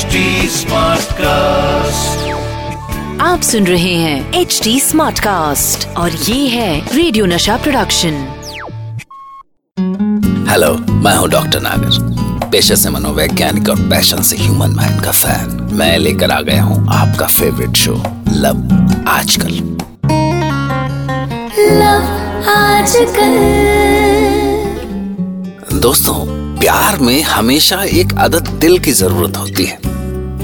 HD cast आप सुन रहे हैं एच डी स्मार्ट कास्ट और ये है रेडियो नशा प्रोडक्शन हेलो मैं हूँ डॉक्टर नागर पेशे से मनोवैज्ञानिक और पैशन से ह्यूमन माइंड का फ़ैन मैं लेकर आ गया हूँ आपका फेवरेट शो लव आजकल। दोस्तों प्यार में हमेशा एक अदद दिल की ज़रूरत होती है।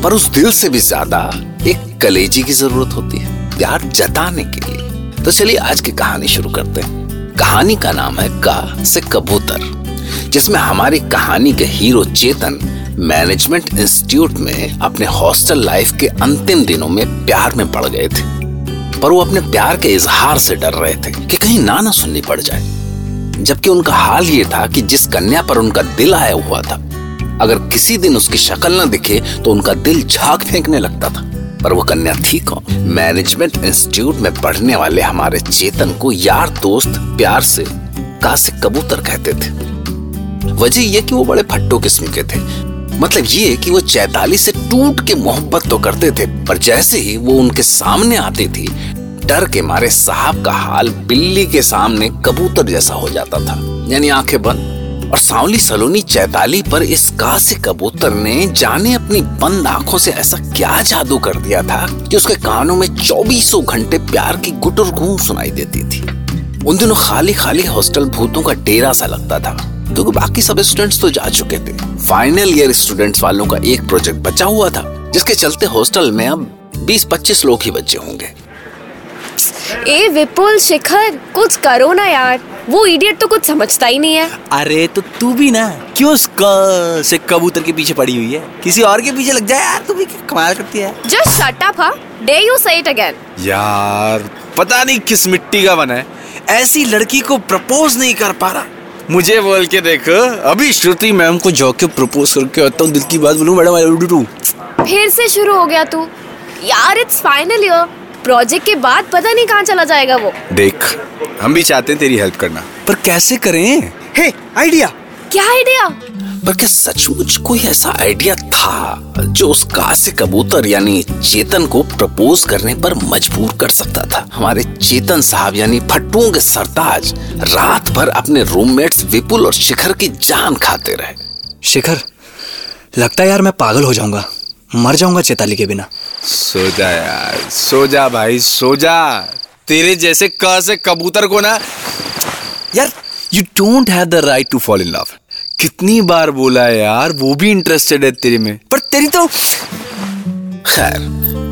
पर उस दिल से भी ज़्यादा एक कलेजी की ज़रूरत होती है, प्यार जताने के लिए। तो चलिए आज की कहानी शुरू करते हैं। कहानी का नाम है का से कबूतर, जिसमें हमारी कहानी के हीरो चेतन मैनेजमेंट इंस्टीट्यूट में अपने हॉस्टल लाइफ के अंतिम दिनों में प्यार में पड़ गए थे। पर वो अपने प्यार के इजहार से डर रहे थे कि कहीं ना ना सुननी पड़ जाए। जबकि उनका हाल ये था कि जिस कन्या पर उनका दिल आया हुआ था अगर किसी दिन उसकी शक्ल न दिखे तो उनका दिल झाग फेंकने लगता था। पर वो कन्या थी कौन? मैनेजमेंट इंस्टीट्यूट में पढ़ने वाले हमारे चेतन को यार दोस्त प्यार से कासे कबूतर कहते थे। वजह यह कि वो बड़े फट्टो किस्म के थे। मतलब ये कि वो चैताली से टूट के मोहब्बत तो करते थे, पर जैसे ही वो उनके सामने आती थी, डर के मारे साहब का हाल बिल्ली के सामने कबूतर जैसा हो जाता था। यानी आँखें बंद। और सांवली सलोनी चैताली पर इस कासे कबूतर ने जाने अपनी बंद आँखों से ऐसा क्या जादू कर दिया था कि उसके कानों में चौबीसों घंटे प्यार की गुटर गूंज सुनाई देती थी। उन दिनों खाली खाली हॉस्टल भूतों का डेरा सा लगता था, क्योंकि बाकी सब स्टूडेंट्स तो जा चुके थे। फाइनल ईयर स्टूडेंट्स वालों का एक प्रोजेक्ट बचा हुआ था, जिसके चलते हॉस्टल में अब 20-25 लोग ही बच्चे होंगे। ए विपुल शिखर, कुछ करो ना यार। वो इडियट तो कुछ समझता ही नहीं है। अरे तो तू भी ना क्यों क- से कबूतर के पीछे पड़ी हुई है? किसी और के पीछे लग जाए यार तू भी कमाल करती है? जस्ट शट अप हाँ did you say it again यार पता नहीं किस मिट्टी का बना है। ऐसी लड़की को प्रपोज नहीं कर पा रहा। मुझे बोल के देखो अभी श्रुति मैम को जाके प्रपोज करके आता हूँ दिल की बात बोलूँ मैडम आई फिर से शुरू हो गया तू। यार इट्स फाइनल ईयर प्रोजेक्ट के बाद पता नहीं कहाँ चला जाएगा वो। देख हम भी चाहते हैं तेरी हेल्प करना। पर कैसे करें? हे आइडिया क्या आइडिया पर क्या सचमुच कोई ऐसा आइडिया था जो उस कासे कबूतर यानी चेतन को प्रपोज करने पर मजबूर कर सकता था। हमारे चेतन साहब यानी फट्टुओं के सरताज रात भर अपने रूममेट्स विपुल और शिखर की जान खाते रहे। शिखर लगता है यार मैं पागल हो जाऊँगा। मर जाऊँगा चेताली के बिना। सो जा यार सो जा भाई सो जा। तेरे जैसे क से कबूतर को ना यार you don't have the right to fall in love कितनी बार बोला है यार वो भी इंटरेस्टेड है तेरे में। पर तेरी तो खैर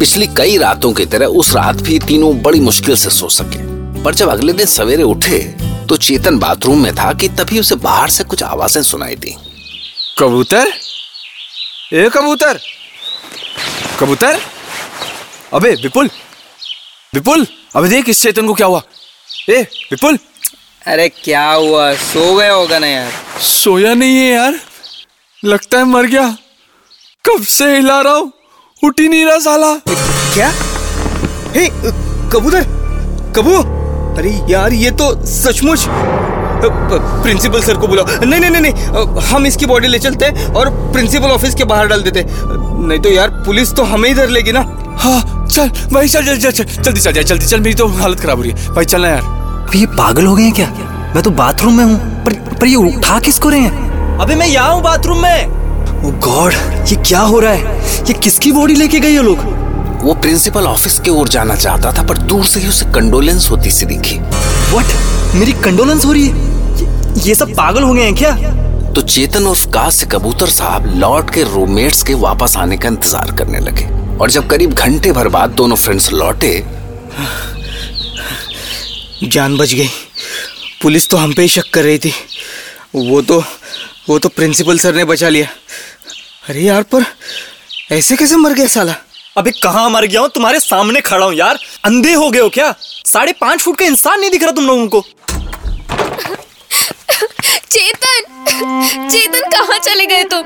पिछली कई रातों की तरह उस रात भी तीनों बड़ी मुश्किल से सो सके। पर जब अगले दिन सवेरे उठे तो चेतन बाथरूम में था कि तभी उसे बाहर से कुछ आवाज़ें सुनाई दी। कबूतर? ए कबूतर? कबूतर? अबे विपुल। विपुल अबे देख इस चेतन को क्या हुआ। ए विपुल। अरे क्या हुआ? सो गया होगा ना यार। सोया नहीं है यार। लगता है मर गया। कब से हिला रहा हूँ? उठ ही नहीं रहा साला। क्या? हे कबूतर। कबू। अरे यार ये तो सचमुच प्रिंसिपल सर को बुलाओ नहीं नहीं नहीं हम इसकी बॉडी ले चलते हैं और प्रिंसिपल ऑफ़िस के बाहर डाल देते नहीं तो यार पुलिस तो हमें ही धर लेगी ना। हाँ चल भाई चल चल चल चल जल्दी चल जाए जल्दी चल मेरी तो हालत खराब हो रही है। भाई चलना यार। अभी ये पागल हो गए हैं क्या? मैं तो बाथरूम में हूँ पर पर ये उठा किसको रहे हैं? अभी मैं यहाँ हूँ बाथरूम में। ओ गॉड ये क्या हो रहा है? ये किसकी बॉडी लेके गए ये लोग? वो प्रिंसिपल ऑफ़िस की ओर जाना चाहता था पर दूर से ही उसे कंडोलेंस होती सी दिखी। व्हाट मेरी कंडोलेंस हो रही है? ये, ये सब पागल हो गए हैं क्या? तो चेतन उस काज से कबूतर साहब लौट के रूममेट्स के वापस आने का इंतज़ार करने लगे। और जब करीब घंटे भर बाद दोनों फ्रेंड्स लौटे जान बच गई। पुलिस तो हम पे ही शक कर रही थी। वो तो वो तो प्रिंसिपल सर ने बचा लिया। अरे यार पर ऐसे कैसे मर गया साला? अभी कहाँ मर गया हूँ? तुम्हारे सामने खड़ा हूँ यार। अंधे हो गए हो क्या? साढ़े पाँच फुट का इंसान नहीं दिख रहा तुम लोगों को। चेतन चेतन कहाँ चले गए तुम?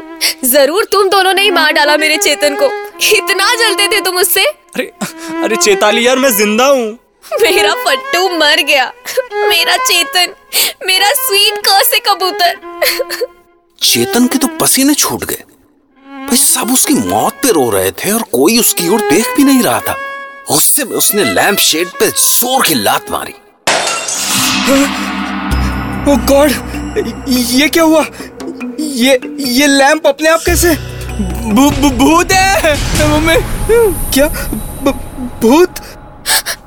ज़रूर तुम दोनों ने ही मार डाला मेरे चेतन को। इतना जलते थे तुम उससे? अरे अरे चेताली यार मैं ज़िंदा हूँ। मेरा फट्टू मर गया। मेरा चेतन मेरा स्वीट से कबूतर। चेतन के तो पसीने छूट गए। भाई सब उसकी मौत पे रो रहे थे और कोई उसकी ओर देख भी नहीं रहा था। गुस्से में उसने लैंप शेड पे ज़ोर की लात मारी। ओ गॉड ये क्या हुआ? ये ये लैंप अपने आप कैसे? भूत है? मम्मी क्या भूत?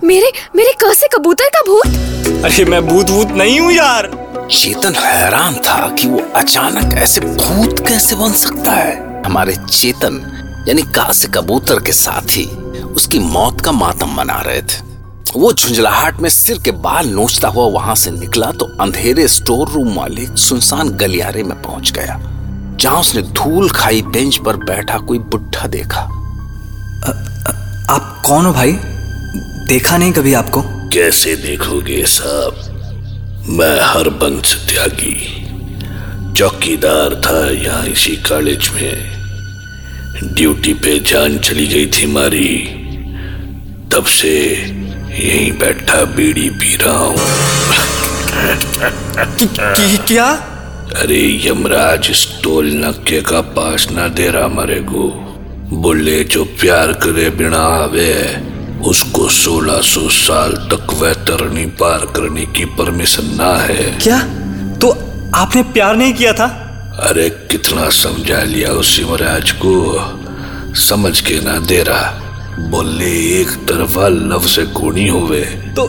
मेरे मेरे क से कबूतर का भूत? अरे मैं भूत भूत नहीं हूँ यार। चेतन हैरान था कि वो अचानक ऐसे भूत कैसे बन सकता है। हमारे चेतन यानी का से कबूतर के साथी उसकी मौत का मातम मना रहे थे। वो झुंझलाहट में सिर के बाल नोचता हुआ वहाँ से निकला तो अंधेरे स्टोर रूम वाले सुनसान गलियारे में पहुँच गया। जहाँ उसने धूल खाई बेंच पर बैठा कोई बुढ़ा देखा। आप कौन हो भाई? देखा नहीं कभी आपको? कैसे देखोगे साहब मैं हरबंश त्यागी चौकीदार था यहाँ इसी कॉलेज में। ड्यूटी पे जान चली गई थी मारी। तब से यहीं बैठा बीड़ी पी रहा हूँ। क्या? अरे यमराज इस टोल नाके का पास ना दे रहा मरे को बोले जो प्यार करे बिना आवे उसको सोलह 1600 साल तक वैतरणी पार करने की परमिशन ना है। क्या? तो आपने प्यार नहीं किया था? अरे कितना समझा लिया उस यमराज को। समझ के ना दे रहा। बोले एक तरफा लव से कोनी होवे। तो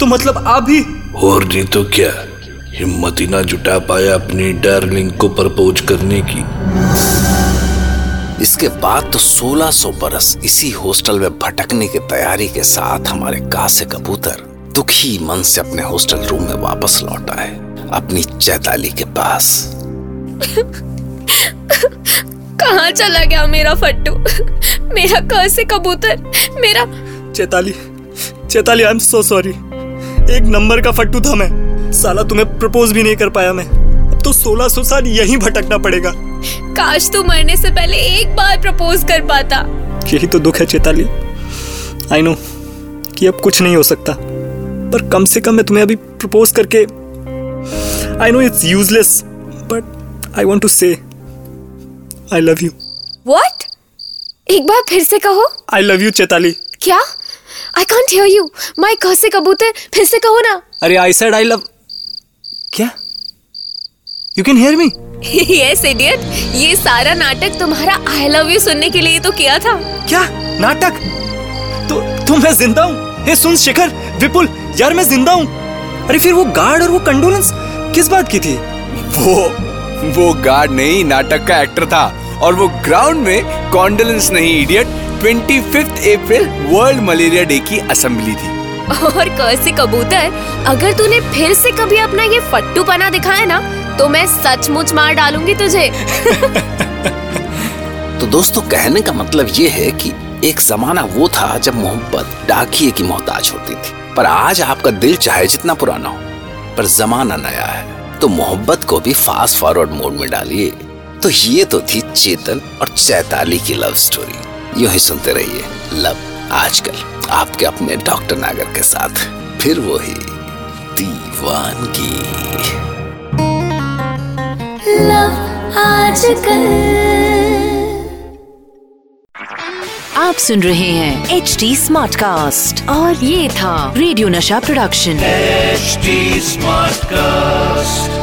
तो मतलब आप भी और नहीं तो क्या? हिम्मत ही ना जुटा पाया अपनी डार्लिंग को प्रपोज करने की। इसके बाद तो 1600 बरस इसी हॉस्टल में भटकने की तैयारी के साथ हमारे कासे कबूतर दुखी मन से अपने हॉस्टल रूम में वापस लौटा है अपनी चैताली के पास। कहा चला गया मेरा फट्टू? मेरा क से कबूतर मेरा Chaitali Chaitali I am so sorry एक नंबर का फट्टू था मैं। साला तुम्हें प्रपोज भी नहीं कर पाया मैं। अब तो सोलह 1600 साल यहीं भटकना पड़ेगा। काश तू मरने से पहले एक बार प्रपोज कर पाता। यही तो दुख है चैताली। आई नो कि अब कुछ नहीं हो सकता। पर कम से कम मैं तुम्हें अभी प्रपोज करके I know it's useless but I want to say I love you what एक बार फिर से कहो? I love you Chetali. क्या? I can't hear you my क से कबूतर फिर से कहो ना। अरे आई सेड आई लव क्या? You can hear me yes idiot ये सारा नाटक तुम्हारा आई लव यू सुनने के लिए तो किया था। क्या? नाटक? तो तो मैं ज़िंदा हूँ। हे सुन शिखर विपुल यार मैं ज़िंदा हूँ। अरे फिर वो गार्ड और वो कंडोलेंस किस बात की थी? वो वो गार्ड नहीं नाटक का एक्टर था। और वो ग्राउंड में कॉन्डोलेंस नहीं idiot 25th April world malaria day की असेंबली थी। और कैसे कबूतर, अगर तूने फिर से कभी अपना ये फट्टू पना दिखाया ना तो मैं सचमुच मार डालूँगी तुझे। तो दोस्तों, कहने का मतलब ये है कि एक जमाना वो था जब मोहब्बत डाकिए की मोहताज होती थी। पर आज आपका दिल चाहे जितना पुराना हो, पर जमाना नया है। तो मोहब्बत को भी फास्ट फॉरवर्ड मोड में डालिए। तो ये तो थी चेतन और चैताली की लव स्टोरी यूँ ही सुनते रहिए लव आजकल। आपके अपने डॉक्टर नागर के साथ। फिर वो ही वही दीवानगी आप सुन रहे हैं एच डी स्मार्ट कास्ट और ये था रेडियो नशा प्रोडक्शन। H smart cast